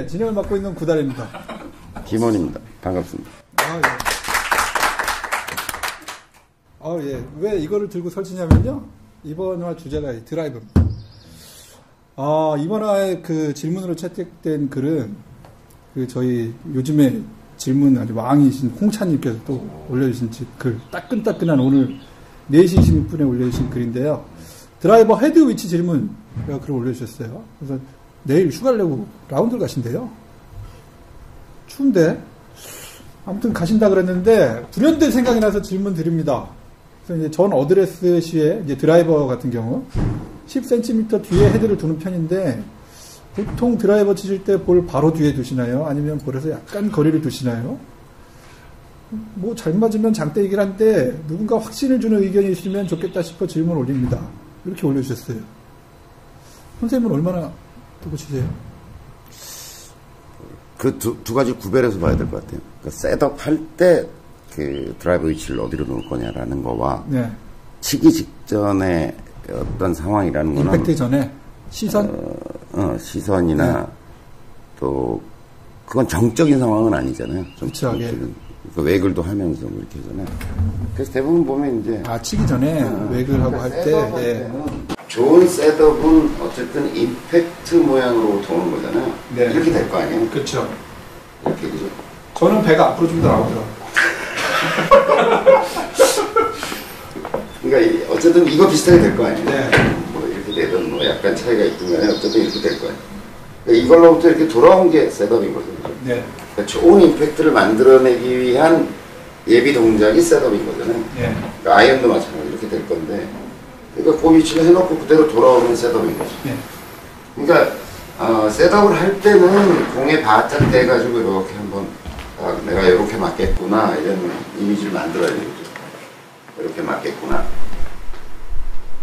예, 진행을 맡고 있는 구달입니다. 김원입니다. 반갑습니다. 아, 예. 아, 예. 왜 이거를 들고 설치냐면요. 이번 화 주제가 드라이버. 아, 이번 화의 그 질문으로 채택된 글은 그 저희 요즘에 질문 아주 왕이신 홍찬님께서 또 올려주신 글, 따끈따끈한 오늘 4시 26분에 올려주신 글인데요. 드라이버 헤드 위치 질문, 제가 글을 올려주셨어요. 그래서 내일 휴가를 내고 라운드를 가신대요. 추운데. 아무튼 가신다 그랬는데, 불현듯 생각이 나서 질문 드립니다. 그래서 이제 전 어드레스 시에 이제 드라이버 같은 경우, 10cm 뒤에 헤드를 두는 편인데, 보통 드라이버 치실 때 볼 바로 뒤에 두시나요? 아니면 볼에서 약간 거리를 두시나요? 뭐 잘 맞으면 장땡이긴 한데 누군가 확신을 주는 의견이 있으면 좋겠다 싶어 질문 올립니다. 이렇게 올려주셨어요. 선생님은 얼마나 두고 치세요? 그 두 두 가지 구별해서 봐야 될 것 같아요. 그 셋업 할때 그 드라이버 위치를 어디로 놓을 거냐라는 거와 네. 치기 직전에 어떤 상황이라는 거는 임팩트 전에 시선? 어, 시선이나 네. 또 그건 정적인 상황은 아니잖아요. 예. 정적인. 그 외글도 하면서 뭐 이렇게 하잖아요. 그래서 대부분 보면 이제 아 치기 전에 외글 하고 할때 예. 좋은 셋업은 어쨌든 임팩트 모양으로 도는 거잖아요. 네. 이렇게 될 거 아니에요. 그렇죠. 이렇게 그죠. 저는 배가 앞으로 좀 더 나오더라고요. 그러니까 이- 어쨌든 이거 비슷하게 될 거 아니에요. 네. 뭐 이렇게 되든 뭐 약간 차이가 있든 간에 어쨌든 이렇게 될 거예요. 그러니까 이걸로부터 이렇게 돌아온 게 셋업이거든요. 네. 그러니까 좋은 임팩트를 만들어내기 위한 예비 동작이 셋업인 거잖아요. 예. 그러니까 아이언도 마찬가지 이렇게 될 건데 그러니까 그 위치를 해놓고 그대로 돌아오면 셋업인 거죠. 예. 그러니까 어, 셋업을 할 때는 공에 바짝 대가지고 이렇게 한번 아, 내가 이렇게 맞겠구나 이런 이미지를 만들어야 되겠죠. 이렇게 맞겠구나.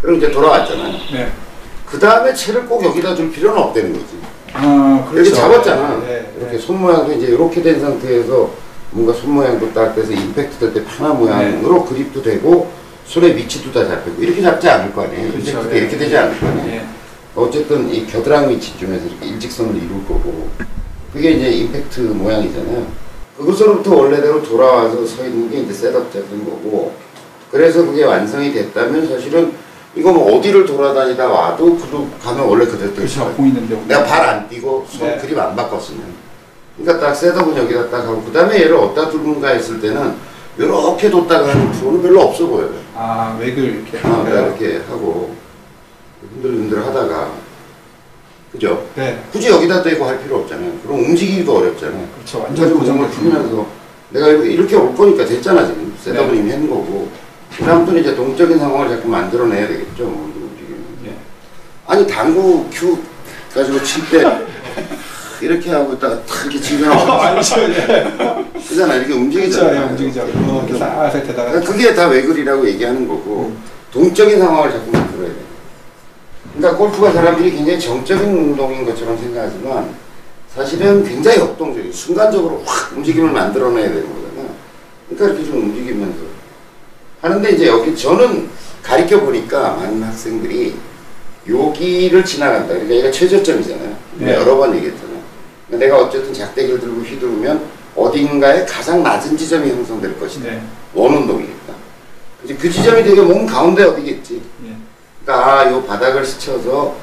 그럼 이제 돌아왔잖아요. 네. 그 다음에 채를 꼭 여기다 둘 필요는 없다는 거지. 아, 이렇게 잡았잖아. 네. 이렇게 손 모양도 이제 이렇게 된 상태에서 뭔가 손 모양도 딱 돼서 임팩트 될때 편한 모양으로 그립도 되고 손의 위치도 다 잡히고 이렇게 잡지 않을 거 아니에요. 그렇죠. 임팩트도 예. 이렇게 되지 않을 거 아니에요. 예. 어쨌든 이 겨드랑이 위치쯤에서 이렇게 일직선을 이룰 거고 그게 이제 임팩트 모양이잖아요. 그것으로부터 원래대로 돌아와서 서 있는 게 이제 셋업 잡은 거고 그래서 그게 완성이 됐다면 사실은 이거 뭐 어디를 돌아다니다 와도 그로 가면 원래 그대로 될 그렇죠. 있는데. 내가 발안 띄고 손 네. 그립 안 바꿨으면 그러니까 딱 셋업은 여기다 딱 하고 그 다음에 얘를 어디다 두는가 했을 때는 이렇게 뒀다가 하는 프로는 별로 없어 보여요. 아, 외글 이렇게. 아, 이렇게 하고 흔들흔들 하다가 그죠? 네. 굳이 여기다 대고 할 필요 없잖아요. 그럼 움직이기도 어렵잖아요. 그렇죠. 완전 고정을 풀면서 내가 이렇게, 이렇게 올 거니까 됐잖아 지금 셋업은 네. 이미 한 거고 그 다음부터는 이제 동적인 상황을 자꾸 만들어내야 되겠죠. 뭐 움직이면. 예. 아니 당구 큐 가지고 칠 때 이렇게 하고 있다가 탁 이렇게 치면 아니죠. 예. 그잖아 이렇게 그렇죠. 예, 움직이잖아. 움직이죠. 어, 이렇게 살살 대다가. 그러니까 그게 다 외글이라고 얘기하는 거고 동적인 상황을 자꾸 만들어야 돼. 그러니까 골프가 사람들이 굉장히 정적인 운동인 것처럼 생각하지만 사실은 굉장히 역동적인 순간적으로 확 움직임을 만들어내야 되는 거잖아요. 그러니까 이렇게 좀 움직이면서 하는데 이제 여기 저는 가르쳐 보니까 많은 학생들이 여기를 지나간다. 그러니까 얘가 최저점이잖아요. 네. 여러 번 얘기했잖아요. 그러니까 내가 어쨌든 작대기를 들고 휘두르면 어딘가에 가장 낮은 지점이 형성될 것이다. 네. 원운동이니까. 이제 그 지점이 되게 몸 가운데 어디겠지. 예. 그러니까 아, 요 바닥을 스쳐서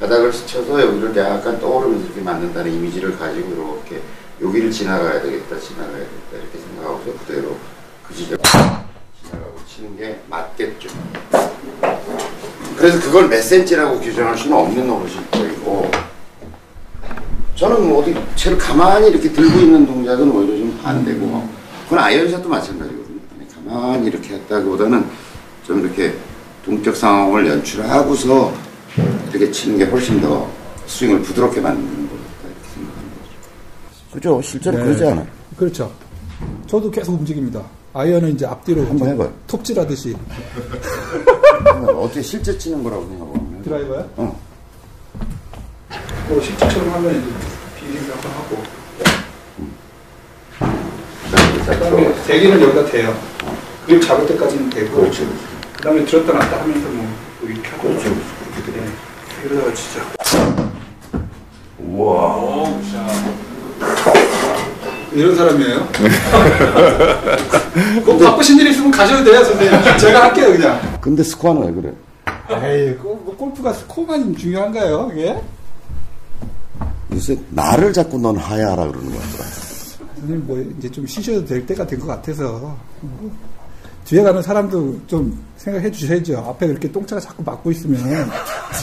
바닥을 스쳐서 여기를 약간 떠오르면서 이렇게 만든다는 이미지를 가지고 이렇게 여기를 지나가야 되겠다, 지나가야겠다 이렇게 생각하고 그대로 그 지점 지나가고 치는 게 맞겠죠. 그래서 그걸 몇 센치라고 규정할 수는 없는 노릇일 거이고 저는 뭐 어디 채를 가만히 이렇게 들고 있는 동작은 오히려 좀 안 되고 그건 아이언샷도 마찬가지거든요. 가만히 이렇게 했다기보다는 좀 이렇게 동적 상황을 연출하고서 이렇게 치는 게 훨씬 더 스윙을 부드럽게 만드는 거겠다 이렇게 생각하는 거죠. 그죠? 실제로 네. 그러지 않아요? 그렇죠. 저도 계속 움직입니다. 아이언은 이제 앞뒤로 한번 해봐요. 톱질하듯이 어떻게 실제 치는 거라고 생각하면 드라이버요? 어. 뭐 실제처럼 하면 이제 비링 한번 하고 그다음에 대기는 여기다 대요. 그립 잡을 때까지는 되고 그렇죠. 그렇죠. 그다음에 들었다 놨다 하면서 뭐 이렇게 하고 그렇죠. 네. 이러다가 진짜 우와. 이런 사람이에요. 꼭 바쁘신 일 있으면 가셔도 돼요, 선생님. 제가 할게요, 그냥. 근데 스코어는 왜 그래? 에이, 골- 뭐 골프가 스코어만 중요한가요, 이게? 요새 나를 자꾸 넌 하야하라 그러는 거 같더라. 선생님, 뭐, 이제 좀 쉬셔도 될 때가 된 것 같아서. 뭐, 뒤에 가는 사람도 좀 생각해 주셔야죠. 앞에 그렇게 똥차가 자꾸 막고 있으면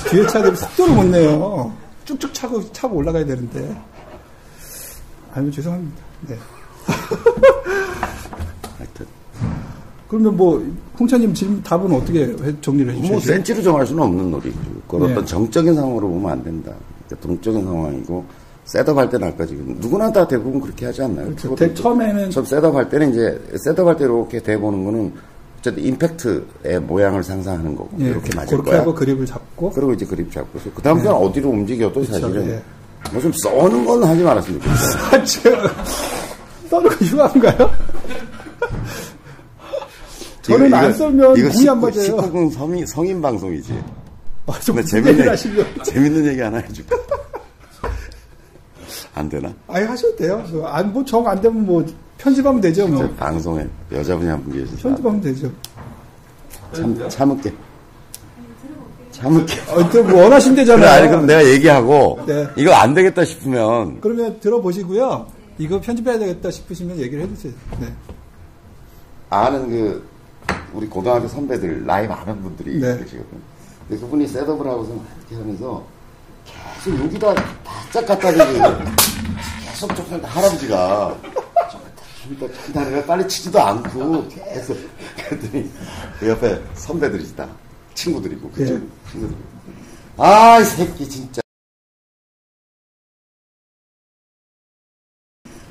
뒤에 차들이 속도를 못 내요. 쭉쭉 차고, 차고 올라가야 되는데. 아유, 죄송합니다. 네. 하여튼. 그러면 뭐, 홍차님 질문 답은 어떻게 해- 정리를 해주세요? 뭐 센치로 정할 수는 없는 놀이고 그걸 네. 어떤 정적인 상황으로 보면 안 된다. 동적인 상황이고 셋업할 때는 아까 지금 누구나 다 대부분 그렇게 하지 않나요? 그렇죠. 대- 처음에는 처음 셋업할 때는 이제 셋업할 때 이렇게 대보는 거는 어쨌든 임팩트의 모양을 상상하는 거고 예, 이렇게 맞을 그렇게 거야. 하고 그립을 잡고 그리고 이제 그립 잡고 그 다음부터는 어디로 움직여도 그렇죠, 사실은 예. 뭐좀 써는 건 하지 말았으면 좋겠어요. 제가 써는 거 흉한가요? 저는 이거- 안 이거 공이 안 19, 맞아요. 19금 성인, 성인 방송이지. 아, 무슨 재밌는, 재밌는 얘기 하나 해줄까? 안 되나? 아니 하셔도 돼요. 안 뭐 정 안 되면 뭐 편집하면 되죠. 뭐저 방송에 여자분이 한 분 계시죠. 편집하면 되죠. 참, 참을게. 참을게. 어, 또뭐 그래, 원하신 대잖아요. 아니, 그럼 내가 얘기하고, 네. 이거 안 되겠다 싶으면, 그러면 들어보시고요. 이거 편집해야 되겠다 싶으시면 얘기를 해주세요. 네. 아는 그, 우리 고등학교 선배들, 나이 많은 분들이 네. 계시거든. 근데 그분이 셋업을 하고서 이렇게 하면서, 계속 여기다 바짝 갖다 대고, 계속 조금 할아버지가, 좀더 다리가 빨리 치지도 않고, 계속. 그랬더니, 그 옆에 선배들이 있다. 친구들이고, 그쪽 네. 친구들. 아, 이 새끼, 진짜.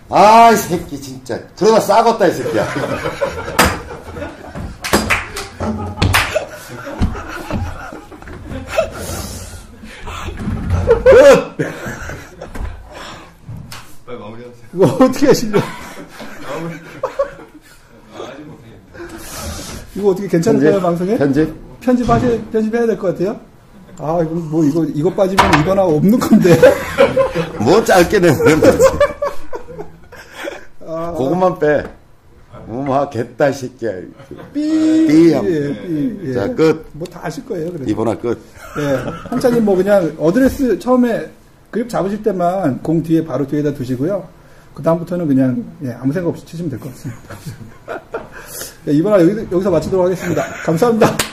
아, 이 새끼, 진짜. 그러다 싸겄다, 이 새끼야. 이거 어떻게 하시려? 이거 어떻게 괜찮을까요 방송에? 편집? 편집 하셔 편집해야 될 것 같아요. 아 이거 뭐 이거 이거 빠지면 이거나 없는 건데. 뭐 짧게 내면 되지. 아, 그것만 빼. 뭐, 겠다, 이 새끼야. 삐. 삐. 예, 삐. 예. 자, 끝. 뭐 다 아실 거예요. 그래서. 이번화 끝. 예. 한차님 뭐 그냥 어드레스 처음에 그립 잡으실 때만 공 뒤에 바로 뒤에다 두시고요. 그 다음부터는 그냥 예, 아무 생각 없이 치시면 될 것 같습니다. 예, 이번 화 여기, 여기서 마치도록 하겠습니다. 감사합니다.